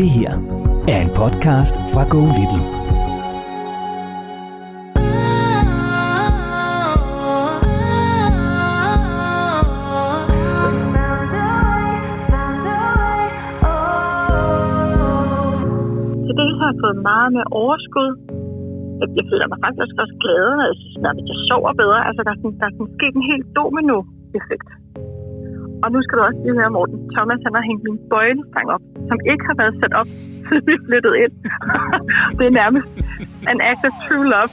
Det her er en podcast fra Go Little. Så det har fået meget med overskud. Jeg- Jeg føler mig faktisk også gladere, og jeg synes, at jeg sover bedre. Altså, der er, sådan, der er sådan sket en helt domino-effekt. Og nu skal du også lige høre, Morten. Thomas han har hængt min bøjlestang op, som ikke har været sat op, siden vi flyttede ind. det er nærmest an act of true love.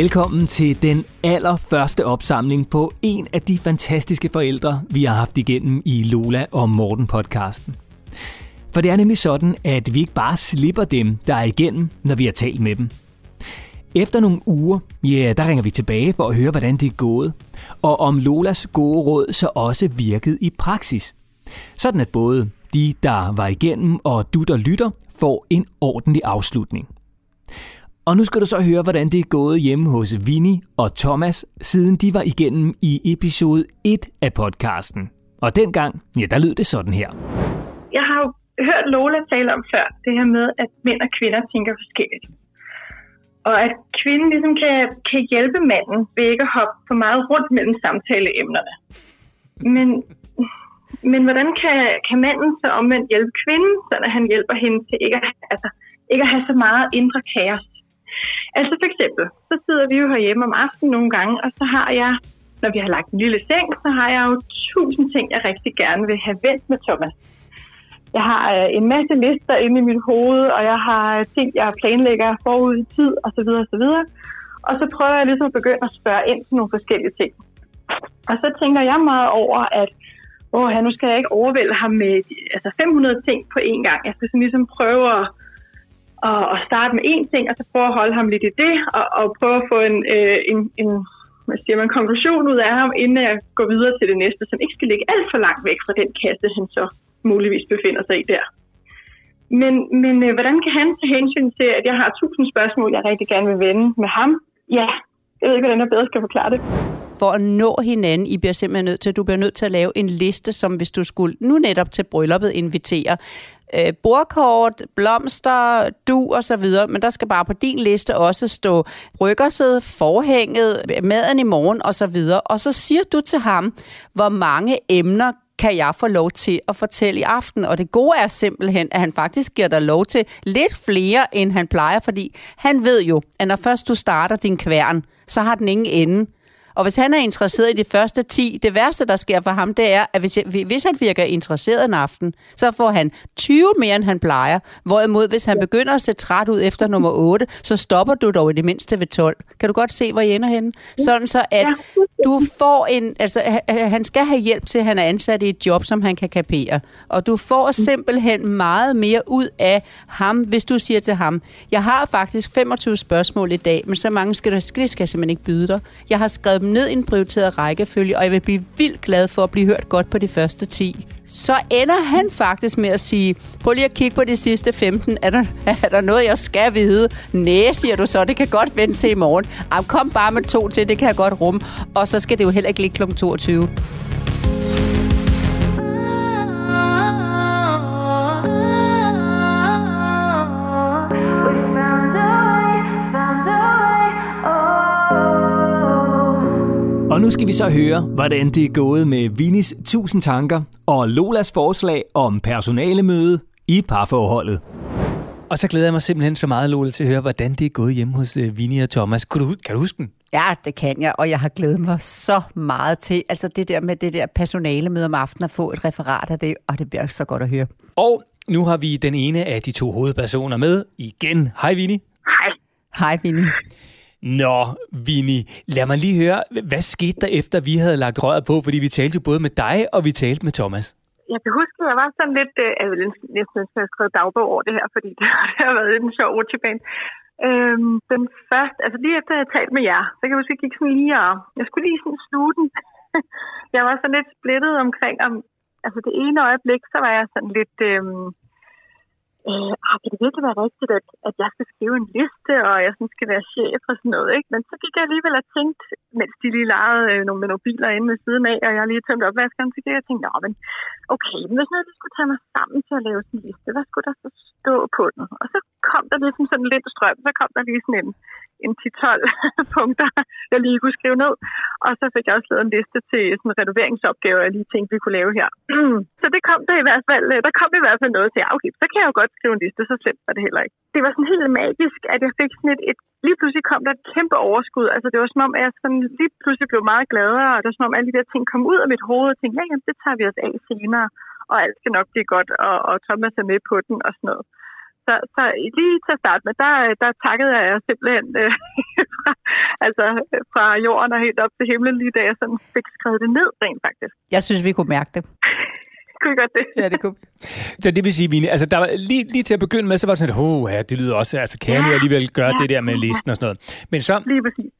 Velkommen til den allerførste opsamling på en af de fantastiske forældre, vi har haft igennem i Lola og Morten podcasten. For det er nemlig sådan, at vi ikke bare slipper dem, der er igennem, når vi har talt med dem. Efter nogle uger, ja, der ringer vi tilbage for at høre, hvordan det er gået, og om Lolas gode råd så også virkede i praksis. Sådan at både de, der var igennem, og du, der lytter, får en ordentlig afslutning. Og nu skal du så høre, hvordan det er gået hjemme hos Vinnie og Thomas, siden de var igennem i episode 1 af podcasten. Og dengang, ja, der lød det sådan her. Jeg har jo hørt Lola tale om før, det her med, at mænd og kvinder tænker forskelligt. Og at kvinden ligesom kan, kan hjælpe manden ved ikke at hoppe for meget rundt mellem samtaleemnerne. Men, men hvordan kan, kan manden så omvendt hjælpe kvinden, så han hjælper hende til ikke at, altså, ikke at have så meget indre kaos? Altså for eksempel, så sidder vi jo herhjemme om aftenen nogle gange, og så har jeg, når vi har lagt en lille seng, så har jeg jo tusind ting, jeg rigtig gerne vil have vendt med Thomas. Jeg har øh, en masse lister inde i mit hoved, og jeg har øh, ting, jeg planlægger forud i tid, osv. osv. Og så prøver jeg ligesom at begynde at spørge ind til nogle forskellige ting. Og så tænker jeg meget over, at åh, nu skal jeg ikke overvælde ham med altså 500 ting på én gang. Jeg skal sådan ligesom prøve at, at, at starte med én ting, og så prøve at holde ham lidt i det, og, og prøve at få en, øh, en, en hvad siger man, konklusion ud af ham, inden jeg går videre til det næste, som ikke skal ligge alt for langt væk fra den kasse, han så muligvis befinder sig i der. Men, men øh, hvordan kan han tage hensyn til, at jeg har tusind spørgsmål, jeg rigtig gerne vil vende med ham? Ja, jeg ved ikke, hvordan jeg bedre skal forklare det for at nå hinanden, I bliver simpelthen nødt til, du bliver nødt til at lave en liste, som hvis du skulle nu netop til brylluppet invitere øh, bordkort, blomster, du og så videre, men der skal bare på din liste også stå bryggerset, forhænget, maden i morgen og så videre. Og så siger du til ham, hvor mange emner kan jeg få lov til at fortælle i aften. Og det gode er simpelthen, at han faktisk giver dig lov til lidt flere, end han plejer, fordi han ved jo, at når først du starter din kværn, så har den ingen ende. Og hvis han er interesseret i de første 10, det værste, der sker for ham, det er, at hvis, hvis han virker interesseret en aften, så får han 20 mere, end han plejer. Hvorimod, hvis han begynder at se træt ud efter nummer 8, så stopper du dog i det mindste ved 12. Kan du godt se, hvor I ender henne? Sådan så, at du får en... Altså, ha- han skal have hjælp til, at han er ansat i et job, som han kan kapere. Og du får simpelthen meget mere ud af ham, hvis du siger til ham, jeg har faktisk 25 spørgsmål i dag, men så mange skal, du, det skal jeg simpelthen ikke byde dig. Jeg har skrevet dem ned i en prioriteret rækkefølge, og jeg vil blive vildt glad for at blive hørt godt på de første 10. Så ender han faktisk med at sige, prøv lige at kigge på de sidste 15. Er der, er der noget, jeg skal vide? Næh, siger du så. Det kan godt vente til i morgen. Jamen, kom bare med to til, det kan jeg godt rumme. Og så skal det jo heller ikke ligge kl. 22. Og nu skal vi så høre, hvordan det er gået med Vinis 1000 tanker og Lolas forslag om personalemøde i parforholdet. Og så glæder jeg mig simpelthen så meget, Lola, til at høre, hvordan det er gået hjemme hos uh, Vinnie og Thomas. Kan du, kan du huske den? Ja, det kan jeg, og jeg har glædet mig så meget til. Altså det der med det der personale med om aftenen at få et referat af det, og det bliver så godt at høre. Og nu har vi den ene af de to hovedpersoner med igen. Hej, Vinnie. Hej. Hej, Vinnie. Nå, Vini, lad mig lige høre, hvad skete der efter, vi havde lagt røret på? Fordi vi talte jo både med dig, og vi talte med Thomas. Jeg kan huske, at jeg var sådan lidt, øh, jeg ville næsten have skrevet dagbog over det her, fordi det, det har været en sjov rutsjebane. Øhm, den første, altså lige efter jeg talte med jer, så kan jeg huske, at jeg gik sådan lige og, jeg skulle lige sådan sluge den. jeg var sådan lidt splittet omkring, om, altså det ene øjeblik, så var jeg sådan lidt, øhm, øh, ah, kan det virkelig være rigtigt, at, at jeg skal skrive en liste, og jeg sådan skal være chef og sådan noget, ikke? Men så gik jeg alligevel og tænkte, mens de lige legede øh, nogle, med nogle biler inde ved siden af, og jeg lige tømte opvaskeren, så gik jeg og tænkte, Nå, men okay, men hvis nu jeg skulle tage mig sammen til at lave sådan en liste, hvad skulle der så stå på den? Og så kom der ligesom sådan lidt strøm, så kom der lige sådan en, en 10-12 punkter, jeg lige kunne skrive ned. Og så fik jeg også lavet en liste til sådan renoveringsopgaver, jeg lige tænkte, vi kunne lave her. så det kom der i hvert fald, øh, der kom i hvert fald noget til, afgift. så kan jeg jo godt skrive en liste, så slemt var det heller ikke. Det var sådan helt magisk, at jeg fik sådan et, et lige pludselig kom der et kæmpe overskud. Altså det var som om, at jeg sådan lige pludselig blev meget gladere, og det var som om alle de der ting kom ud af mit hoved, og tænkte, ja, jamen, det tager vi os af senere, og alt skal nok blive godt, og, og Thomas er med på den, og sådan noget. Så, så lige til at starte med, der, der takkede jeg simpelthen øh, fra, altså, fra jorden og helt op til himlen, lige da jeg sådan fik skrevet det ned rent faktisk. Jeg synes, vi kunne mærke det. Kunne godt det? Ja, det kunne Så det vil sige, Vine, altså der var lige, lige til at begynde med, så var det sådan, åh ja, det lyder også, altså kan jeg nu alligevel gøre Ja. det der med listen og sådan noget. Men så,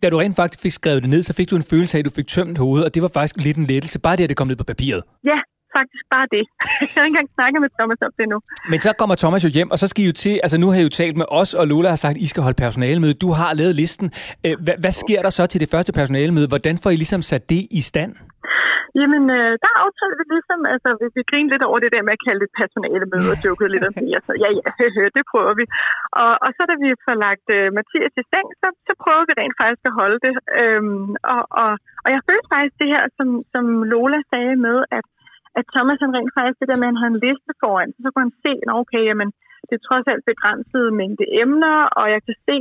da du rent faktisk fik skrevet det ned, så fik du en følelse af, at du fik tømt hovedet, og det var faktisk lidt en lettelse, bare det, at det kom ned på papiret. Ja, faktisk bare det. jeg har ikke engang snakket med Thomas om det nu. Men så kommer Thomas jo hjem, og så skal I jo til, altså nu har I jo talt med os, og Lola har sagt, at I skal holde personalemøde. Du har lavet listen. Øh, Hvad, hvad sker der så til det første personalemøde? Hvordan får I ligesom sat det i stand? Jamen, øh, der aftalte vi ligesom, altså vi, vi grinede lidt over det der med at kalde det personalemøde og jokede lidt om det. Altså, ja, ja, det prøver vi. Og, og så da vi får lagt øh, Mathias i seng, så, så prøver vi rent faktisk at holde det. Øhm, og, og, og jeg følte faktisk det her, som, som Lola sagde med, at, at Thomas han rent faktisk det der med, at han havde en liste foran, så, så kunne han se, at okay, jamen, det er trods alt begrænset mængde emner, og jeg kan se,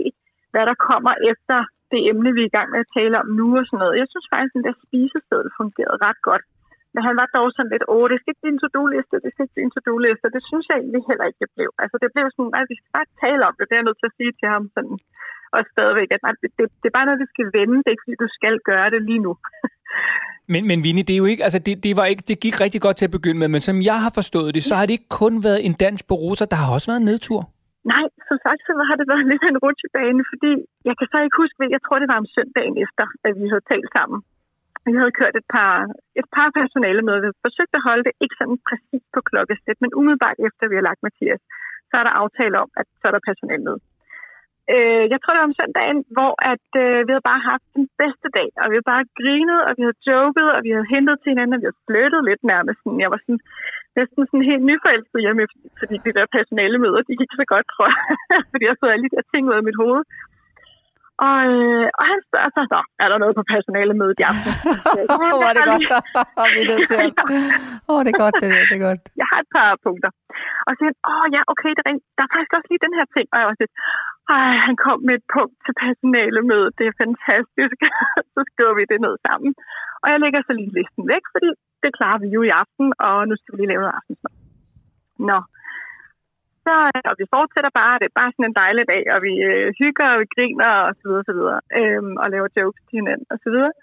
hvad der kommer efter det emne, vi er i gang med at tale om nu og sådan noget. Jeg synes faktisk, at den der spisested fungerede ret godt. Men han var dog sådan lidt, åh, det skal ikke blive en to-do-liste, det skal ikke blive en to-do-liste. Det synes jeg egentlig heller ikke, det blev. Altså, det blev sådan, at vi skal bare tale om det. Det er jeg nødt til at sige til ham sådan. Og stadigvæk, at nej, det, det, det, er bare noget, vi skal vende. Det er ikke, fordi du skal gøre det lige nu. Men, men Vinnie, det er jo ikke, altså det, det, var ikke, det gik rigtig godt til at begynde med, men som jeg har forstået det, så har det ikke kun været en dans på roser, der har også været en nedtur. Nej, som sagt, så har det været lidt af en rutsjebane, fordi jeg kan så ikke huske, jeg tror, det var om søndagen efter, at vi havde talt sammen. Vi havde kørt et par, et par personale med. Vi forsøgte forsøgt at holde det ikke sådan præcis på klokkeslæt, men umiddelbart efter vi har lagt Mathias, så er der aftale om, at så er der personale med. Øh, jeg tror, det var om søndagen, hvor at, øh, vi havde bare haft den bedste dag, og vi havde bare grinet, og vi havde joket, og vi havde hentet til hinanden, og vi havde flyttet lidt nærmest. Sådan, jeg var sådan, næsten sådan helt nyforelsket hjemme, fordi de der personalemøder, de gik så godt, tror jeg. fordi jeg så alle de der ting ud af mit hoved. Og, øh, og han spørger sig, så er der noget på personalemødet i aften? Hvor er det godt. vi er nødt til at... Åh, oh, det er godt, det, er- det er godt. jeg har et par punkter. Og så siger han, åh ja, okay, det er rent. Der er faktisk også lige den her ting. Og jeg var sådan, ej, han kom med et punkt til personalemødet. Det er fantastisk. så skriver vi det ned sammen. Og jeg lægger så lige listen væk, fordi det klarer vi jo i aften, og nu skal vi lige lave noget aftensmad. Nå. Så, og vi fortsætter bare, det er bare sådan en dejlig dag, og vi øh, hygger, og vi griner, og så videre, så videre, øhm, og laver jokes til hinanden, og så videre.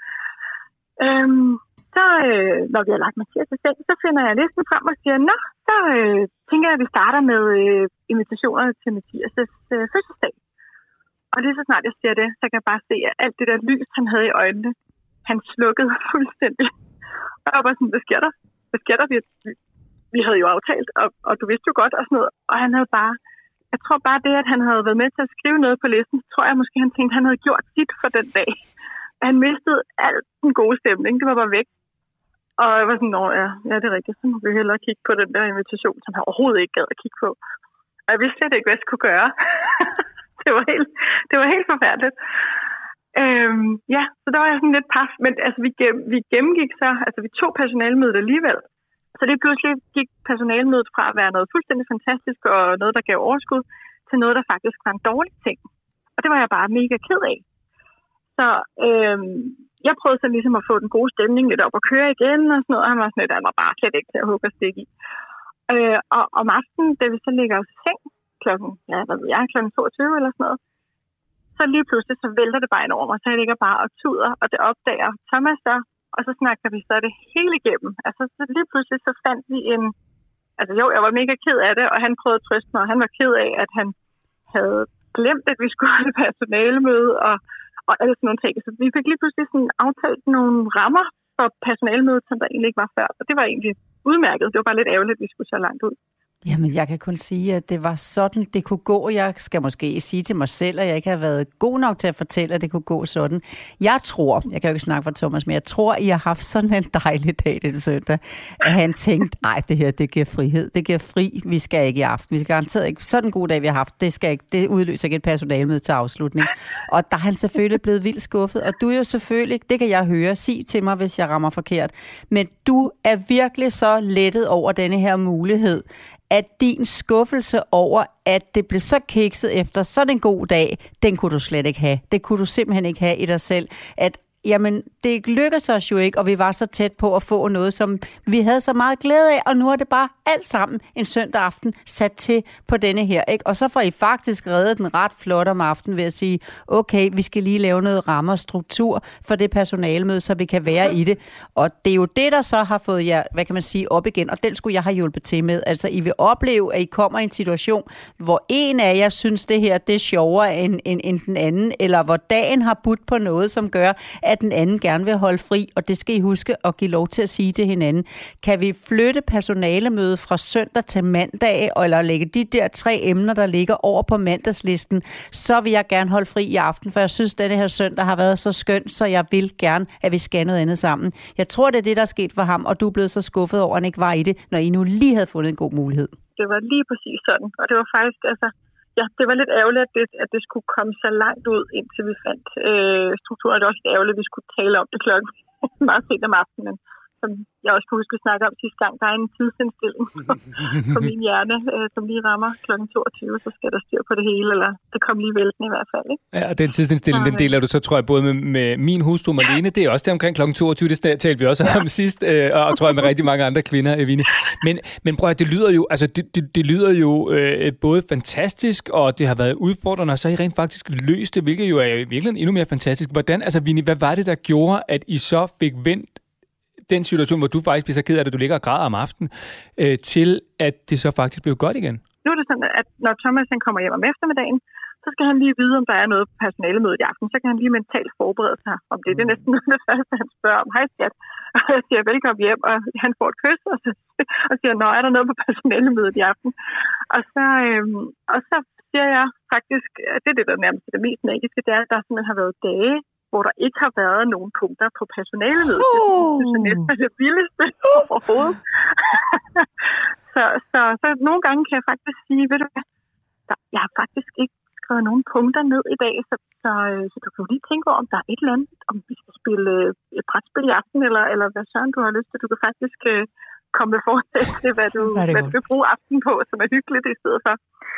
Øhm, så, øh, når vi har lagt Mathias til seng, så finder jeg listen frem og siger, nå, så øh, tænker jeg, at vi starter med øh, invitationer til Mathias' øh, fødselsdag. Og lige så snart jeg ser det, så kan jeg bare se, at alt det der lys, han havde i øjnene, han slukkede fuldstændig. Og jeg var sådan, hvad sker der? Hvad sker der? Vi, vi havde jo aftalt, og, og du vidste jo godt og sådan noget. Og han havde bare, jeg tror bare det, at han havde været med til at skrive noget på listen, så tror jeg måske, han tænkte, at han havde gjort sit for den dag. Han mistede al den gode stemning. Det var bare væk. Og jeg var sådan, Nå, ja, ja, det er rigtigt. Så må vi hellere kigge på den der invitation, som han overhovedet ikke gad at kigge på. Og jeg vidste slet ikke, hvad jeg skulle gøre. det, var helt, det var helt forfærdeligt. Øhm, ja, så der var jeg sådan lidt paf. Men altså, vi, vi gennemgik så, altså vi tog personalemødet alligevel. Så det pludselig gik personalmødet fra at være noget fuldstændig fantastisk og noget, der gav overskud, til noget, der faktisk var en dårlig ting. Og det var jeg bare mega ked af. Så øh, jeg prøvede så ligesom at få den gode stemning lidt op og køre igen og sådan noget. Og han var sådan lidt, han var bare slet ikke til at hugge og stikke i. Øh, og om aftenen, da vi så ligger os i seng klokken, ja, hvad ved jeg, klokken 22 eller sådan noget, så lige pludselig, så vælter det bare ind over mig, så jeg ligger bare og tuder, og det opdager Thomas så, og så snakker vi så det hele igennem. Altså, så lige pludselig, så fandt vi en, altså jo, jeg var mega ked af det, og han prøvede at trøste mig, og han var ked af, at han havde glemt, at vi skulle have et personalemøde og, og alle sådan nogle ting. Så vi fik lige pludselig sådan aftalt nogle rammer for personalemødet, som der egentlig ikke var før. Og det var egentlig udmærket. Det var bare lidt ærgerligt, at vi skulle så langt ud. Jamen, jeg kan kun sige, at det var sådan, det kunne gå. Jeg skal måske sige til mig selv, at jeg ikke har været god nok til at fortælle, at det kunne gå sådan. Jeg tror, jeg kan jo ikke snakke for Thomas, men jeg tror, I har haft sådan en dejlig dag den søndag, at han tænkte, nej, det her, det giver frihed. Det giver fri. Vi skal ikke i aften. Vi skal garanteret ikke. Sådan en god dag, vi har haft, det, skal ikke, det udløser ikke et personalmøde til afslutning. Og der er han selvfølgelig blevet vildt skuffet. Og du er jo selvfølgelig, det kan jeg høre, sig til mig, hvis jeg rammer forkert, men du er virkelig så lettet over denne her mulighed, at din skuffelse over, at det blev så kikset efter sådan en god dag, den kunne du slet ikke have. Det kunne du simpelthen ikke have i dig selv. At jamen, det lykkedes os jo ikke, og vi var så tæt på at få noget, som vi havde så meget glæde af, og nu er det bare alt sammen en søndag aften sat til på denne her. Ikke? Og så får I faktisk reddet den ret flot om aftenen ved at sige, okay, vi skal lige lave noget rammer og struktur for det personalemøde, så vi kan være i det. Og det er jo det, der så har fået jer, hvad kan man sige, op igen, og den skulle jeg have hjulpet til med. Altså, I vil opleve, at I kommer i en situation, hvor en af jer synes, det her det er sjovere end, end, end den anden, eller hvor dagen har budt på noget, som gør, at den anden gerne vil holde fri, og det skal I huske at give lov til at sige til hinanden. Kan vi flytte personalemødet fra søndag til mandag, eller lægge de der tre emner, der ligger over på mandagslisten, så vil jeg gerne holde fri i aften, for jeg synes, at denne her søndag har været så skøn, så jeg vil gerne, at vi skal noget andet sammen. Jeg tror, det er det, der er sket for ham, og du er blevet så skuffet over, at han ikke var i det, når I nu lige havde fundet en god mulighed. Det var lige præcis sådan. Og det var faktisk, altså, ja, det var lidt ærgerligt, at det, at det skulle komme så langt ud, indtil vi fandt øh, strukturen. Det var også ærgerligt, at vi skulle tale om det klokken meget sent om aftenen. Som jeg også kunne huske at snakke om sidste gang. Der er en tidsindstilling på, min hjerne, øh, som lige rammer klokken 22, så skal der styr på det hele, eller det kom lige væltende i hvert fald. Ikke? Ja, og den tidsindstilling, den deler du så, tror jeg, både med, med min hustru Marlene, det er også der omkring kl. 22, det talte vi også om sidst, øh, og tror jeg med rigtig mange andre kvinder, Evine. Men, men prøv at det lyder jo, altså det, det, det lyder jo øh, både fantastisk, og det har været udfordrende, og så har I rent faktisk løst det, hvilket jo er virkelig endnu mere fantastisk. Hvordan, altså Vini, hvad var det, der gjorde, at I så fik vendt den situation, hvor du faktisk bliver så ked af det, du ligger og græder om aftenen, øh, til at det så faktisk blev godt igen? Nu er det sådan, at når Thomas han kommer hjem om eftermiddagen, så skal han lige vide, om der er noget på personalemødet i aften. Så kan han lige mentalt forberede sig om det. Det er næsten noget af det første, han spørger om. Hej skat. Og jeg siger, velkommen hjem, og han får et kys, og, så, og siger, nå, er der noget på personalemødet i aften? Og så, øhm, og så siger jeg faktisk, at det er det, der nærmest er det mest magiske, det er, at der simpelthen har været dage, hvor der ikke har været nogen punkter på personalemødet. Uh. Det synes jeg næsten er det vildeste overhovedet. så, så, så nogle gange kan jeg faktisk sige, ved du hvad, der, jeg har faktisk ikke skrevet nogen punkter ned i dag, så, så, så du kan jo lige tænke over, om der er et eller andet, om vi skal spille øh, et brætspil i aften, eller, eller hvad søren du har lyst til. Du kan faktisk øh, komme med forslag til, hvad du, det hvad du vil bruge aftenen på, som er hyggeligt i stedet for.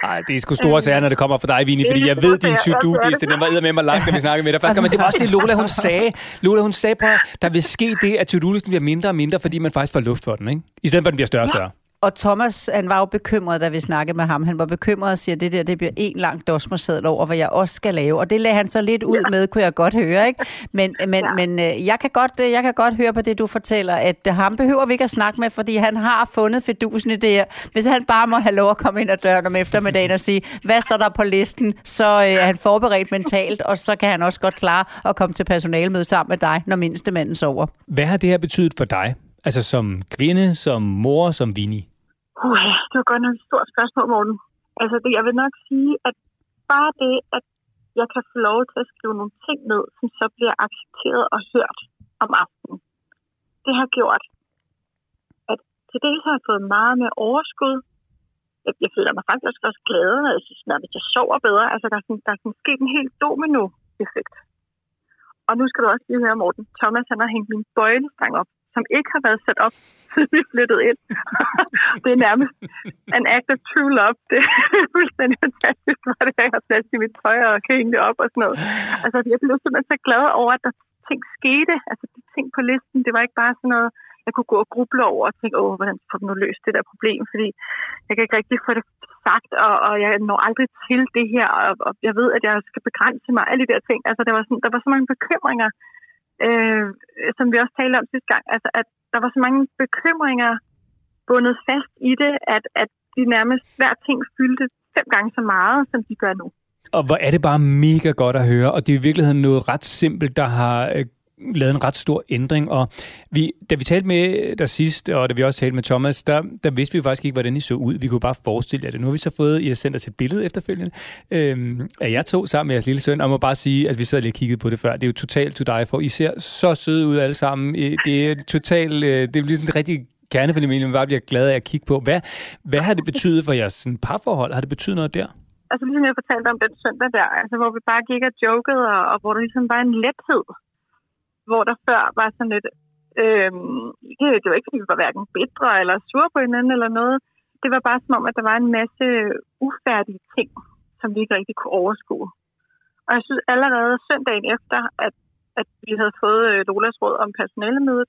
Nej, det er sgu store sager, når det kommer fra dig, Vini, fordi jeg ved, din sager, to-do-liste, den var med mig langt, da vi snakkede med dig første gang, men det var også det, Lola, hun sagde. Lola, hun sagde, at der vil ske det, at to-do-listen bliver mindre og mindre, fordi man faktisk får luft for den, ikke? I stedet for, at den bliver større og større. Og Thomas, han var jo bekymret, da vi snakkede med ham. Han var bekymret og siger, at det der det bliver en lang dosmerseddel over, hvad jeg også skal lave. Og det lagde han så lidt ud med, kunne jeg godt høre. Ikke? Men, men, Ja. men øh, jeg, kan godt, øh, jeg kan godt høre på det, du fortæller, at øh, ham behøver vi ikke at snakke med, fordi han har fundet fedusen i det her. Hvis han bare må have lov at komme ind ad døren om eftermiddagen og sige, hvad står der på listen, så øh, er han forberedt mentalt, og så kan han også godt klare at komme til personalmøde sammen med dig, når mindste manden sover. Hvad har det her betydet for dig? Altså som kvinde, som mor, som Vini? Uh, det var godt nok et stort spørgsmål, Morten. Altså, det, jeg vil nok sige, at bare det, at jeg kan få lov til at skrive nogle ting ned, som så bliver accepteret og hørt om aftenen, det har gjort, at til det har jeg fået meget mere overskud. Jeg, jeg føler mig faktisk også gladere, og jeg synes at jeg sover bedre. Altså, der er, sådan, der er sådan sket en helt domino-effekt. Og nu skal du også lige høre, Morten. Thomas, han har hængt min bøjlestang op, som ikke har været sat op, siden vi flyttede ind. det er nærmest en act of true love. Det er fuldstændig fantastisk, hvor det jeg har plads i mit tøj og kan hænge det op og sådan noget. Altså, jeg blev simpelthen så glad over, at der ting skete. Altså, de ting på listen, det var ikke bare sådan noget, jeg kunne gå og gruble over og tænke, åh, hvordan får du nu løst det der problem? Fordi jeg kan ikke rigtig få det sagt, og, og jeg når aldrig til det her, og, og jeg ved, at jeg skal begrænse mig, alle de der ting. Altså, der var, sådan, der var så mange bekymringer, øh, som vi også talte om sidste gang, altså, at der var så mange bekymringer bundet fast i det, at, at de nærmest hver ting fyldte fem gange så meget, som de gør nu. Og hvor er det bare mega godt at høre, og det er i virkeligheden noget ret simpelt, der har øh, lavet en ret stor ændring. Og vi, da vi talte med dig sidst, og da vi også talte med Thomas, der, der vidste vi faktisk ikke, hvordan I så ud. Vi kunne bare forestille jer det. Nu har vi så fået, I har sendt os et billede efterfølgende, øhm, af jer to sammen med jeres lille søn, og jeg må bare sige, at vi sad lige og kiggede på det før. Det er jo totalt to dig for. I ser så søde ud alle sammen. Det er totalt, øh, det er ligesom en rigtig kernefamilie, man bare bliver glad af at kigge på. Hvad, hvad har det betydet for jeres sådan, parforhold? Har det betydet noget der? altså ligesom jeg fortalte om den søndag der, altså hvor vi bare gik og jokede, og, og hvor der ligesom var en lethed, hvor der før var sådan lidt, øh, det, det var ikke fordi vi var hverken bedre eller sure på hinanden eller noget, det var bare som om, at der var en masse ufærdige ting, som vi ikke rigtig kunne overskue. Og jeg synes allerede søndagen efter, at, at vi havde fået øh, Lolas råd om personalemødet,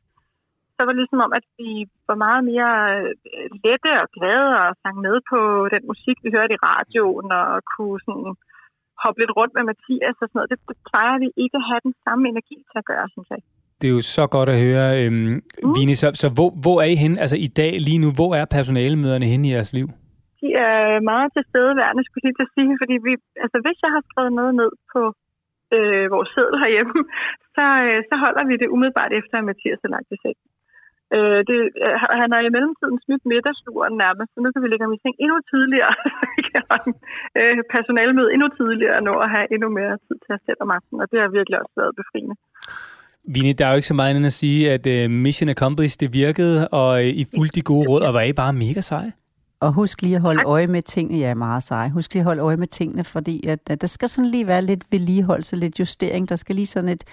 så var det ligesom om, at vi var meget mere øh, lette og glade og sang med på den musik, vi hørte i radioen, og kunne sådan hoppe lidt rundt med Mathias og sådan noget. Det, det plejer vi ikke at have den samme energi til at gøre, synes jeg. Det er jo så godt at høre, øhm, mm. Vini. Så, så hvor, hvor er I henne? Altså i dag, lige nu, hvor er personalemøderne henne i jeres liv? De er meget tilstedeværende, skulle jeg lige til at sige, fordi vi, altså, hvis jeg har skrevet noget ned på øh, vores seddel herhjemme, så, øh, så holder vi det umiddelbart efter, at Mathias har lagt i seng. Øh, det, øh, han har i mellemtiden smidt middagsturen nærmest, så nu kan vi lægge ham i seng endnu tidligere. Vi kan holde øh, personalemøde endnu tidligere, nå at have endnu mere tid til at sætte om aftenen, og det har virkelig også været befriende. Vini, der er jo ikke så meget andet at sige, at uh, mission accomplished, det virkede, og uh, I fulgte de gode råd, og var I bare mega seje? Og husk lige at holde øje med tingene. Ja, meget sej. Husk lige at holde øje med tingene, fordi at, at der skal sådan lige være lidt vedligeholdelse, lidt justering. Der skal lige sådan et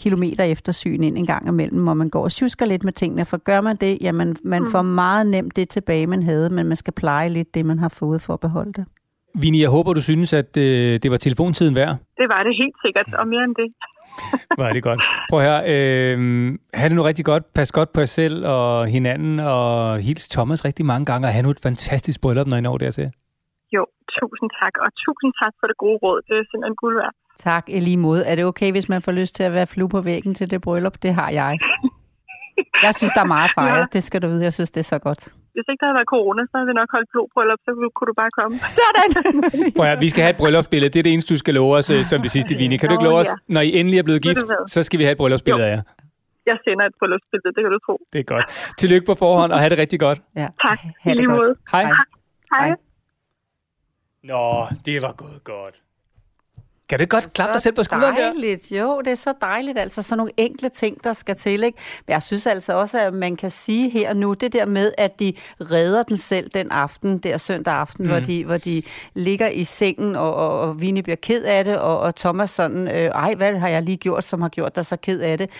kilometer eftersyn ind en gang imellem, hvor man går og tjusker lidt med tingene. For gør man det, jamen man får meget nemt det tilbage, man havde, men man skal pleje lidt det, man har fået for at beholde det. Vini, jeg håber, du synes, at uh, det var telefontiden værd. Det var det helt sikkert, og mere end det. Var det godt. Prøv her. Øh, ha' det nu rigtig godt. Pas godt på jer selv og hinanden, og hils Thomas rigtig mange gange, og have nu et fantastisk bryllup, når I når dertil. Jo, tusind tak, og tusind tak for det gode råd. Det er simpelthen guld værd. Tak, i lige måde. Er det okay, hvis man får lyst til at være flue på væggen til det bryllup? Det har jeg. Jeg synes, der er meget at fejre. Ja. Det skal du vide. Jeg synes, det er så godt. Hvis ikke der havde været corona, så havde vi nok holdt blodbryllup, så kunne du bare komme. Sådan! Prøv her, vi skal have et bryllupsbillede. Det er det eneste, du skal love os øh, som det sidste, Vini. Kan du ikke love os, når I endelig er blevet gift, så skal vi have et bryllupsbillede af jer. Jeg sender et bryllupsbillede, det kan du tro. Det er godt. Tillykke på forhånd, og have det rigtig godt. Ja. Tak, Ha' i det lige godt. Hej. Hej. Hej. Nå, det var gået godt. Kan du godt klappe dig selv på skulderen der? dejligt. Jo, det er så dejligt. Altså sådan nogle enkle ting, der skal til. Ikke? Men jeg synes altså også, at man kan sige her nu, det der med, at de redder den selv den aften, der søndag aften, mm. hvor, de, hvor de ligger i sengen, og, og, og Vini bliver ked af det, og, og Thomas sådan, øh, ej, hvad har jeg lige gjort, som har gjort dig så ked af det?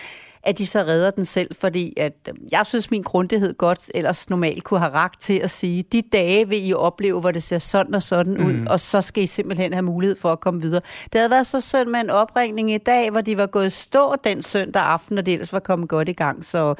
At de så redder den selv, fordi at, øh, jeg synes, min grundighed godt ellers normalt kunne have ragt til at sige, de dage vil I opleve, hvor det ser sådan og sådan ud, Mm. og så skal I simpelthen have mulighed for at komme videre. Det havde været så synd med en opringning i dag, hvor de var gået stå den søndag aften, og det ellers var kommet godt i gang, så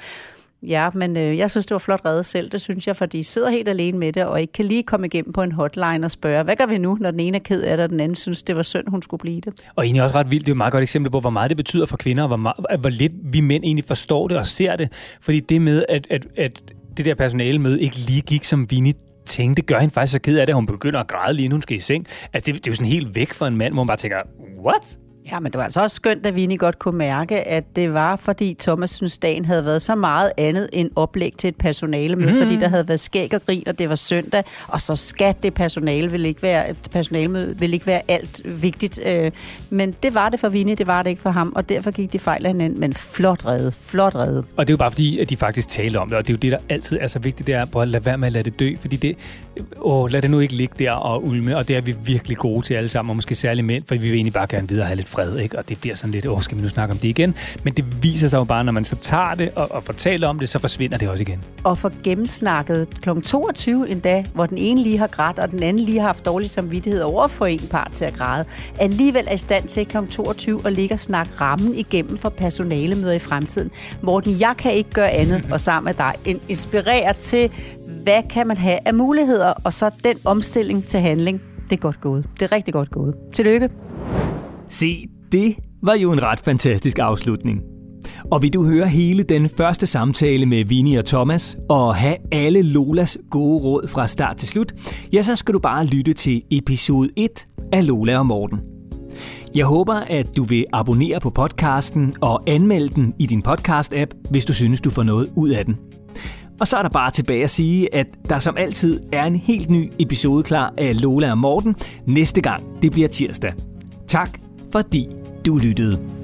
ja, men øh, jeg synes, det var flot reddet selv, det synes jeg, fordi de sidder helt alene med det, og ikke kan lige komme igennem på en hotline og spørge, hvad gør vi nu, når den ene er ked af det, og den anden synes, det var synd, hun skulle blive det. Og egentlig også ret vildt, det er jo et meget godt eksempel på, hvor meget det betyder for kvinder, og hvor, meget, hvor lidt vi mænd egentlig forstår det og ser det. Fordi det med, at, at, at det der personalemøde ikke lige gik, som Vinnie tænkte, gør hende faktisk så ked af det, at hun begynder at græde lige inden hun skal i seng. Altså, det, det er jo sådan helt væk for en mand, hvor man bare tænker, what? Ja, men det var altså også skønt, at Vinnie godt kunne mærke, at det var, fordi Thomas synes, dagen havde været så meget andet end oplæg til et personale med, mm. fordi der havde været skæg og grin, og det var søndag, og så skat det personale vil ikke være, personalemøde vil ikke være alt vigtigt. Øh, men det var det for Vinnie, det var det ikke for ham, og derfor gik de fejl af hinanden, men flot reddet, flot reddet. Og det er jo bare fordi, at de faktisk taler om det, og det er jo det, der altid er så vigtigt, det er at lade være med at lade det dø, fordi det, åh, lad det nu ikke ligge der og ulme, og det er vi virkelig gode til alle sammen, og måske særligt mænd, for vi vil egentlig bare gerne videre have lidt fred, ikke? og det bliver sådan lidt, åh, skal vi nu snakke om det igen? Men det viser sig jo bare, når man så tager det og, og fortæller om det, så forsvinder det også igen. Og for gennemsnakket kl. 22 en dag, hvor den ene lige har grædt, og den anden lige har haft dårlig samvittighed over for en part til at græde, alligevel er i stand til kl. 22 at ligge og snakke rammen igennem for personalemøder i fremtiden. Morten, jeg kan ikke gøre andet, og sammen med dig, en inspirere til, hvad kan man have af muligheder, og så den omstilling til handling. Det er godt gået. Det er rigtig godt gået. Tillykke. Se, det var jo en ret fantastisk afslutning. Og vil du høre hele den første samtale med Vinnie og Thomas, og have alle Lolas gode råd fra start til slut, ja, så skal du bare lytte til episode 1 af Lola og Morten. Jeg håber, at du vil abonnere på podcasten og anmelde den i din podcast-app, hvis du synes, du får noget ud af den. Og så er der bare tilbage at sige, at der som altid er en helt ny episode klar af Lola og Morten næste gang det bliver tirsdag. Tak fordi du lyttede.